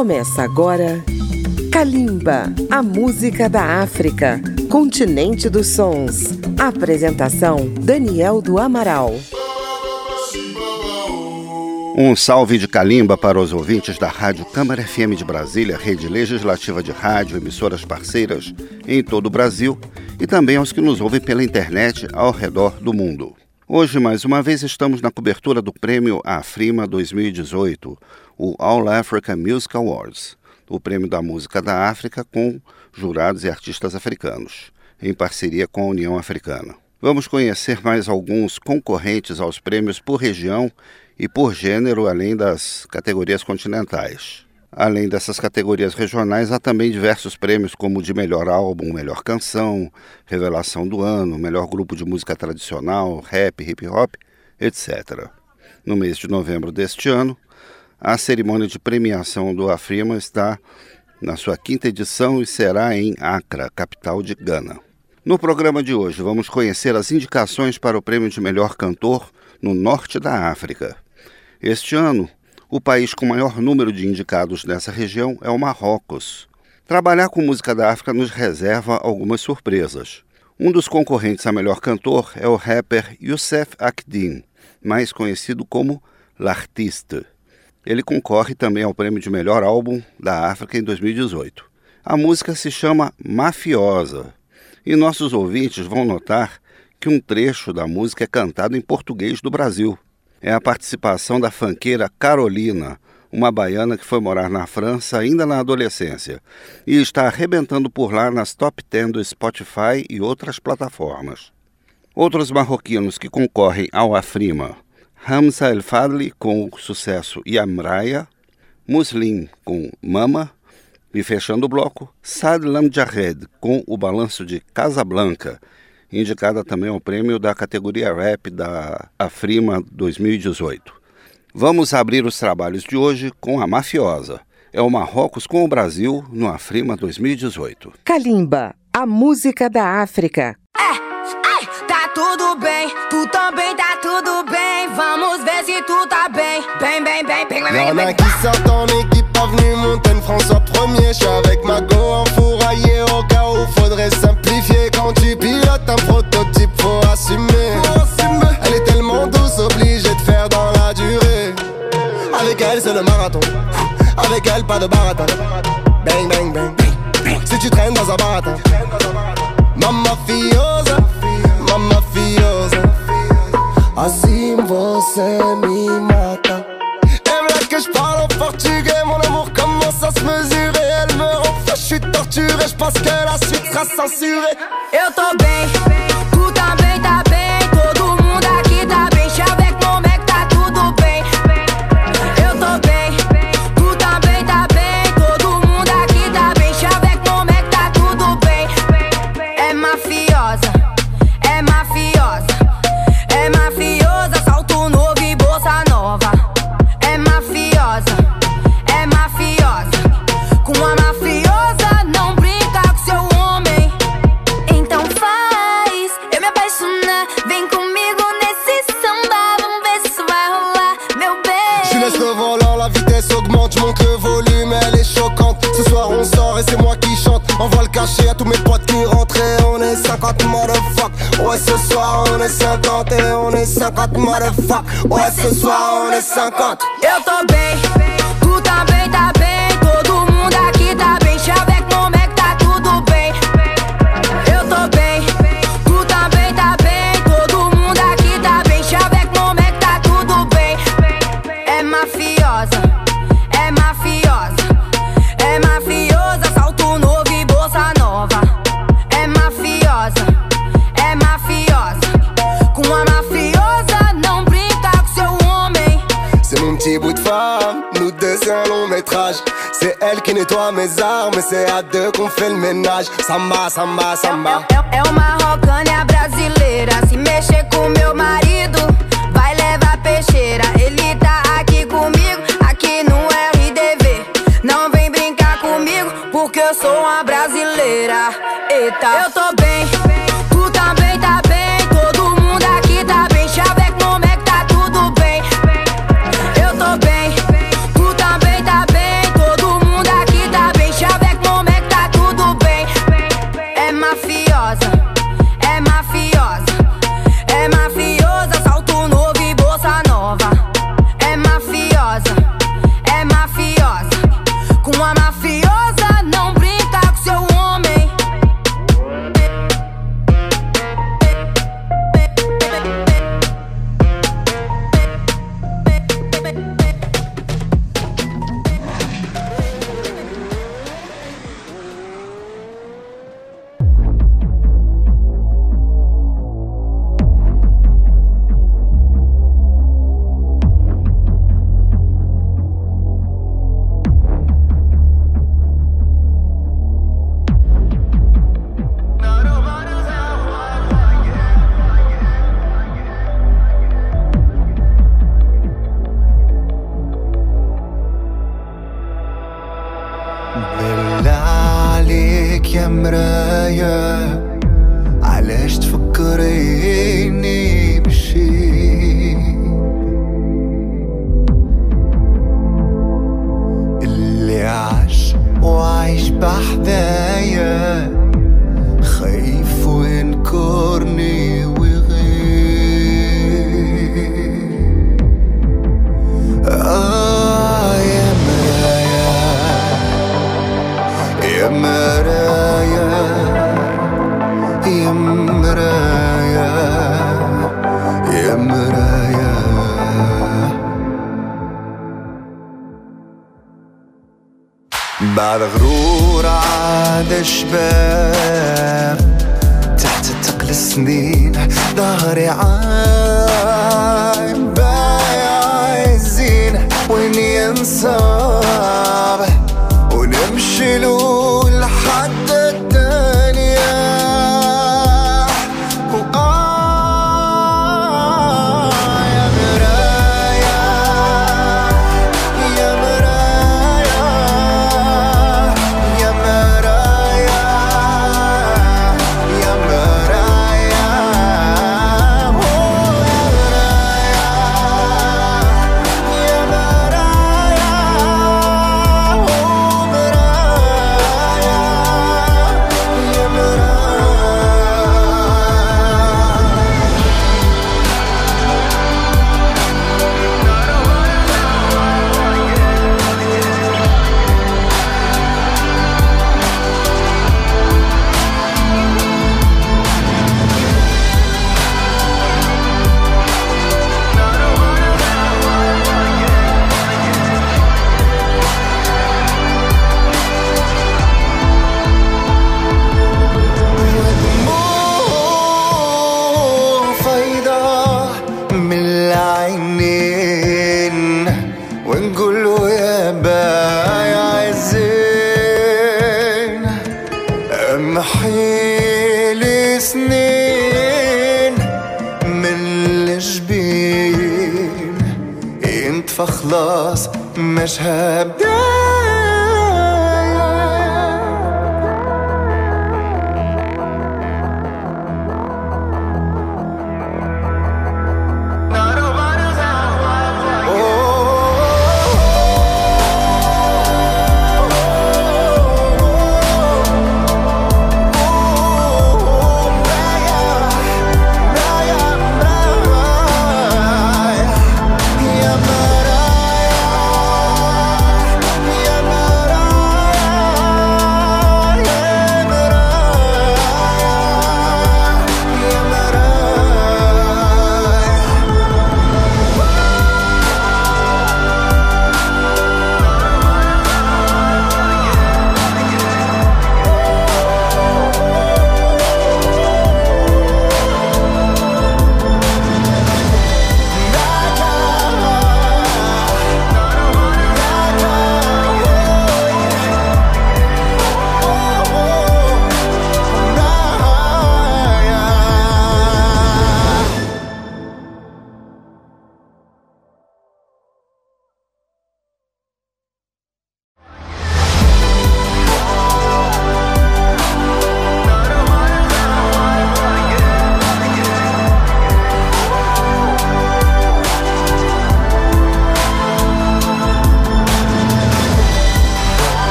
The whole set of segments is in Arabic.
Começa agora Kalimba, a música da África, continente dos sons. Apresentação Daniel do Amaral. Um salve de calimba para os ouvintes da Rádio Câmara FM de Brasília, rede legislativa de rádio, emissoras parceiras em todo o Brasil e também aos que nos ouvem pela internet ao redor do mundo. Hoje, mais uma vez, estamos na cobertura do prêmio Afrima 2018, o All Africa Music Awards, o prêmio da música da África com jurados e artistas africanos, em parceria com a União Africana. Vamos conhecer mais alguns concorrentes aos prêmios por região e por gênero, além das categorias continentais. Além dessas categorias regionais, há também diversos prêmios, como de melhor álbum, melhor canção, revelação do ano, melhor grupo de música tradicional, rap, hip hop, etc. No mês de novembro deste ano, a cerimônia de premiação do Afrima está na sua quinta edição e será em Accra, capital de Gana. No programa de hoje, vamos conhecer as indicações para o prêmio de melhor cantor no norte da África. Este ano, o país com maior número de indicados nessa região é o Marrocos. Trabalhar com música da África nos reserva algumas surpresas. Um dos concorrentes a melhor cantor é o rapper Youssef Akdin, mais conhecido como L'Artiste. Ele concorre também ao prêmio de melhor álbum da África em 2018. A música se chama Mafiosa e nossos ouvintes vão notar que um trecho da música é cantado em português do Brasil é a participação da fanqueira Carolina, uma baiana que foi morar na França ainda na adolescência e está arrebentando por lá nas top 10 do Spotify e outras plataformas. Outros marroquinos que concorrem ao Afrima: Hamza El Fadli com o sucesso Yamraya, Muslim com Mama e fechando o bloco, Sad Lamjahed com o balanço de Casablanca indicada também ao prêmio da categoria Rap da Afrima 2018. Vamos abrir os trabalhos de hoje com a Mafiosa. É o Marrocos com o Brasil no Afrima 2018. Kalimba, a música da África. É, é, tá tudo bem, tu também tá tudo bem. Vamos ver se tu tá bem, bem, bem, bem, bem, bem, bem. bem. qui sortent en équipe, avenue Montaigne, François Premier. Je suis avec Mago enfouraillé au cas où faudrait simplifier quand tu pilotes un prototype, faut assumer. Elle est tellement douce, obligée de faire dans la durée. Avec elle, c'est le marathon. Avec elle, pas de baratin. Bang, bang, bang. Si tu traînes dans un baratin. Mamma fiosa. Assim você me mata. Elle veut que je parle en portugais, mon amour commence à se mesurer. Elle me rend je suis torturé, je pense que la suite sera censurée. Eu tô bem. À tous mes potes qui rentraient. On est 50 motherfuck. Ouais, ce soir on est 50 et on est 50 motherfuck. Ouais, ce soir on est 50. Eu tô bem, C'est elle qui nettoie mes armes, c'est à deux qu'on fait le ménage. Samba, samba, samba. É, é, é uma rocânia brasileira. Se mexer com meu marido, vai levar peixeira. Ele tá aqui comigo, aqui no RDV. Não vem brincar comigo, porque eu sou uma brasileira. Eita, eu tô bem. يا مرايا علاش تفكريني بشي؟ اللي عاش وعايش بحدايا خايف وينكرني ويغيب. آه يا مرايا يا مرايا. بعد غرور عاد شباب تحت ثقل السنين ظهري عايم بايع الزين. وين ينصاب ونمشي له خلاص مشهد.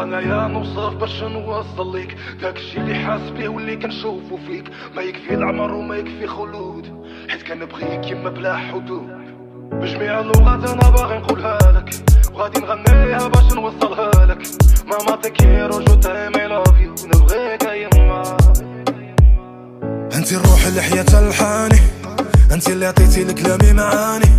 واخا انايا نوصف باش نوصل ليك. داك الشي اللي حاس بيه واللي كنشوفو فيك. ما يكفي العمر وما يكفي خلود. حيت كنبغيك يما بلا حدود. بجميع اللغات أنا باغي نقولها لك. وغادي نغنيها باش نوصلها لك. ماما te quiero je t'aime I love you نبغيك يما أنت الروح اللي حيات ألحاني أنت اللي عطيتي لكلامي معاني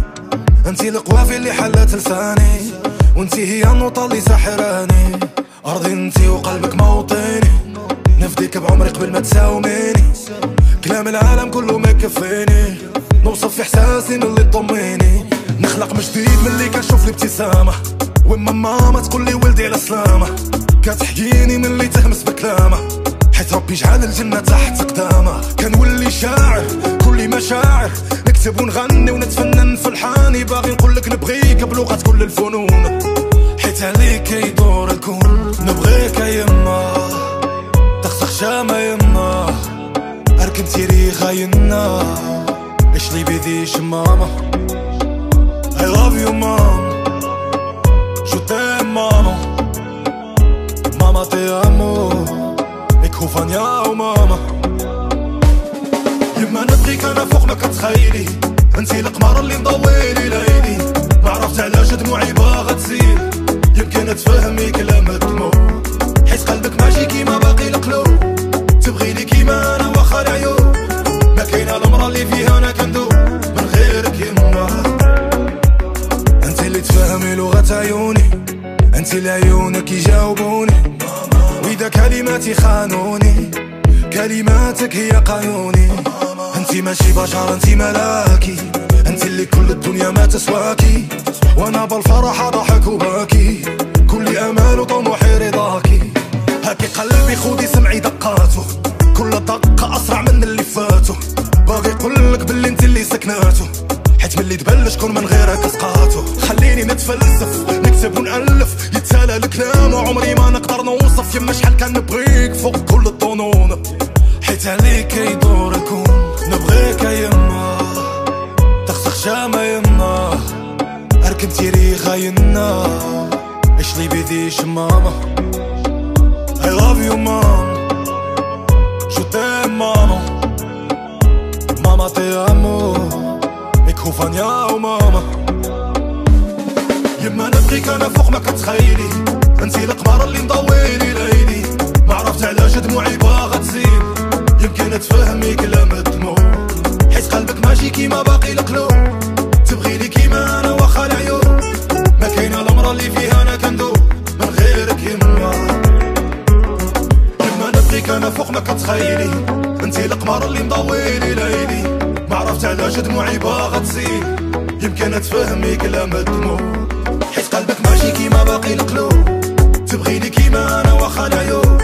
انت القوافي اللي حلت لساني وانت هي النوطة اللي ساحراني. أرضي انت وقلبك موطني نفديك بعمري قبل ما تساوميني. كلام العالم كله ما يكفيني نوصف في إحساسي من اللي طميني نخلق من جديد من اللي كنشوف الابتسامة. وما ماما تقول لي ولدي على سلامة كتحكيني من اللي تهمس بكلامة. حيت ربي جعل الجنة تحت قدامه كنولي شاعر كل مشاعر. نكتب ونغني ونتفنن في الحاني. باغي لك نبغيك بلغة كل الفنون. حيت عليك يدور الكون. نبغيك يما. تخسخ شامة يما. أركب تيري خاينا إيش لي بيديش ماما I love you mom. Je t'aime maman Mama te amo Ik hoef van jou نبغيك أنا فوق ما كتخيلي. أنتي القمر اللي مضويلي ليلي ما عرفت علاش دموعي باغا تسيل يمكن تفهمي كلام الدموع حيت قلبك ماشي كيما باقي القلوب. تبغيني كيما أنا واخا العيوب. ما كاينة المرا اللي فيها أنا كندوب. من غيرك يما انت اللي تفهمي لغة عيوني. انت اللي عيونك يجاوبوني. وإذا كلماتي خانوني كلماتك هي قانوني. انت ماشي بشر انت ملاكي انت اللي كل الدنيا ما تسواكي وأنا بالفرح ضحك وباكي كل امال وطموحي رضاكي هاكي قلبي خودي سمعي دقاته كل دقة اسرع من اللي فاتو باغي قولك باللي انت اللي سكناتو حيت ملي تبلش كون من غيرك سقاتو خليني نتفلسف نكتب ونألف يتسالى الكلام وعمري ما نقدر نوصف يما شحال كان نبغيك فوق كل الظنون حيت عليك يدور الكون نبغيك يما. تخسخ شامة يما. أركب تيري خاينا إيش لي بيديش ماما I love you mom. Je t'aime maman Mama te amo Ik hoef van jou mama يما نبغيك أنا فوق ما كتخيلي انتي القمر اللي مضويلي ليلي. ما عرفت علاش دموعي باغا تزيد. يمكن تفهمي كلام الدموع. حيت قلبك ماشي كيما باقي القلوب. تبغيني كيما أنا واخا العيوب. ما كاينة المرا اللي فيها أنا كندوب. من غيرك يما يما نبغيك أنا فوق ما كتخيلي. انتي القمر اللي مضويلي ليلي. ما عرفت علاش دموعي باغا تزيد. يمكن تفهمي كلام الدموع. حيت قلبك ماشي كيما باقي القلوب. تبغيني كيما أنا واخا العيوب.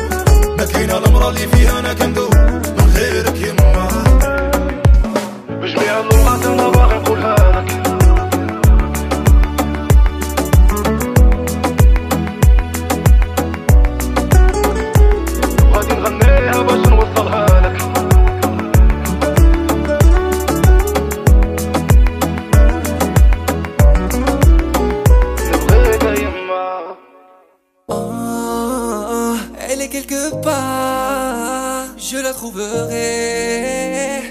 ما كاينة المرا اللي فيها أنا كندوب. Je la trouverai.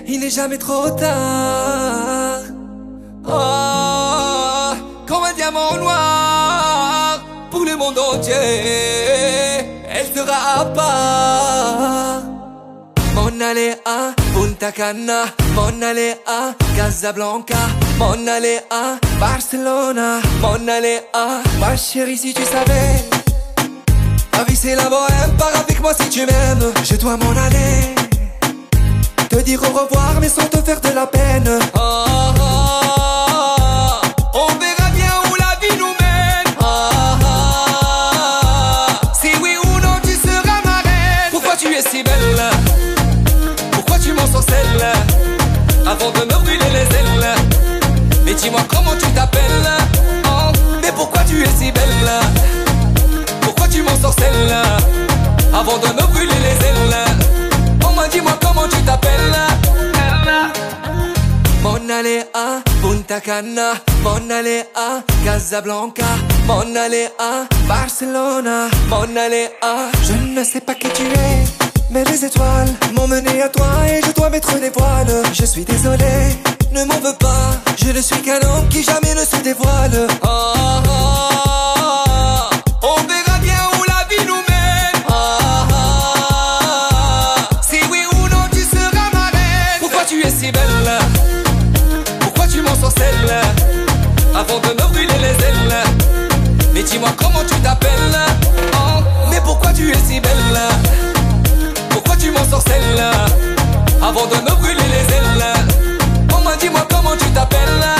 Il n'est jamais trop tard. Oh, comme un diamant noir pour le monde entier. Elle sera à part. Mon aller à Punta Cana, mon aller à Casablanca, mon aller à Barcelona, mon aller à ma chérie si tu savais. La vie c'est la bohème, pars avec moi si tu m'aimes. Je dois m'en aller. Te dire au revoir mais sans te faire de la peine. Oh. On verra bien où la vie nous mène. Si oui ou non tu seras ma reine. Pourquoi tu es si belle? Pourquoi tu m'en sorcelles Avant de me brûler les ailes. Mais dis-moi comment tu t'appelles. Oh, mais pourquoi tu es si belle? Avant de me brûler les ailes Oh moi dis-moi comment tu t'appelles? Mon aller à Punta Cana Mon aller à Casablanca Mon aller à Barcelona Mon aller à Je ne sais pas qui tu es mais les étoiles m'ont mené à toi et je dois mettre des voiles. Je suis désolé, ne m'en veux pas. Je ne suis qu'un homme qui jamais ne se dévoile. Oh, oh, oh. Mais dis-moi comment tu t'appelles? Oh, mais pourquoi tu es si belle? Pourquoi tu m'en sorcelles Avant de me brûler les ailes Oh, moi dis-moi comment ta bella.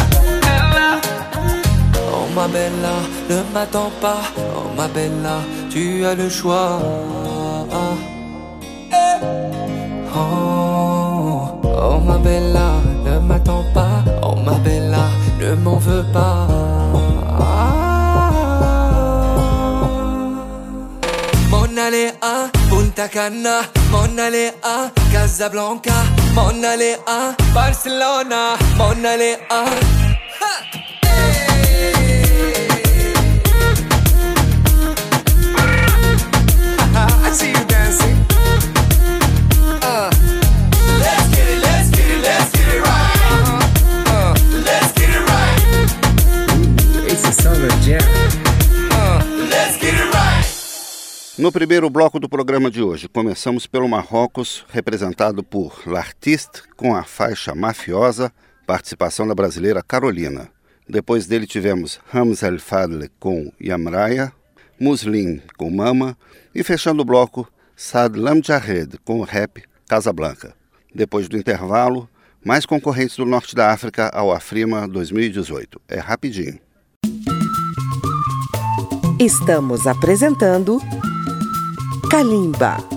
Oh ma bella, ne m'attends pas. Oh ma bella, tu as le choix. Eh. Oh, oh ma bella, ne m'attends pas. Oh ma bella, ne m'en veux pas. Monna Lea, Punta Canna, Monna Lea, Casablanca, Monna Lea, Barcelona, Monna Lea. No primeiro bloco do programa de hoje, começamos pelo Marrocos, representado por L'Artiste com a faixa Mafiosa, participação da brasileira Carolina. Depois dele tivemos Rams El Fadle com Yamraya, Muslim com Mama e fechando o bloco Sad Lam Jahed com o rap Casablanca. Depois do intervalo, mais concorrentes do norte da África ao Afrima 2018. É rapidinho. Estamos apresentando Kalimba.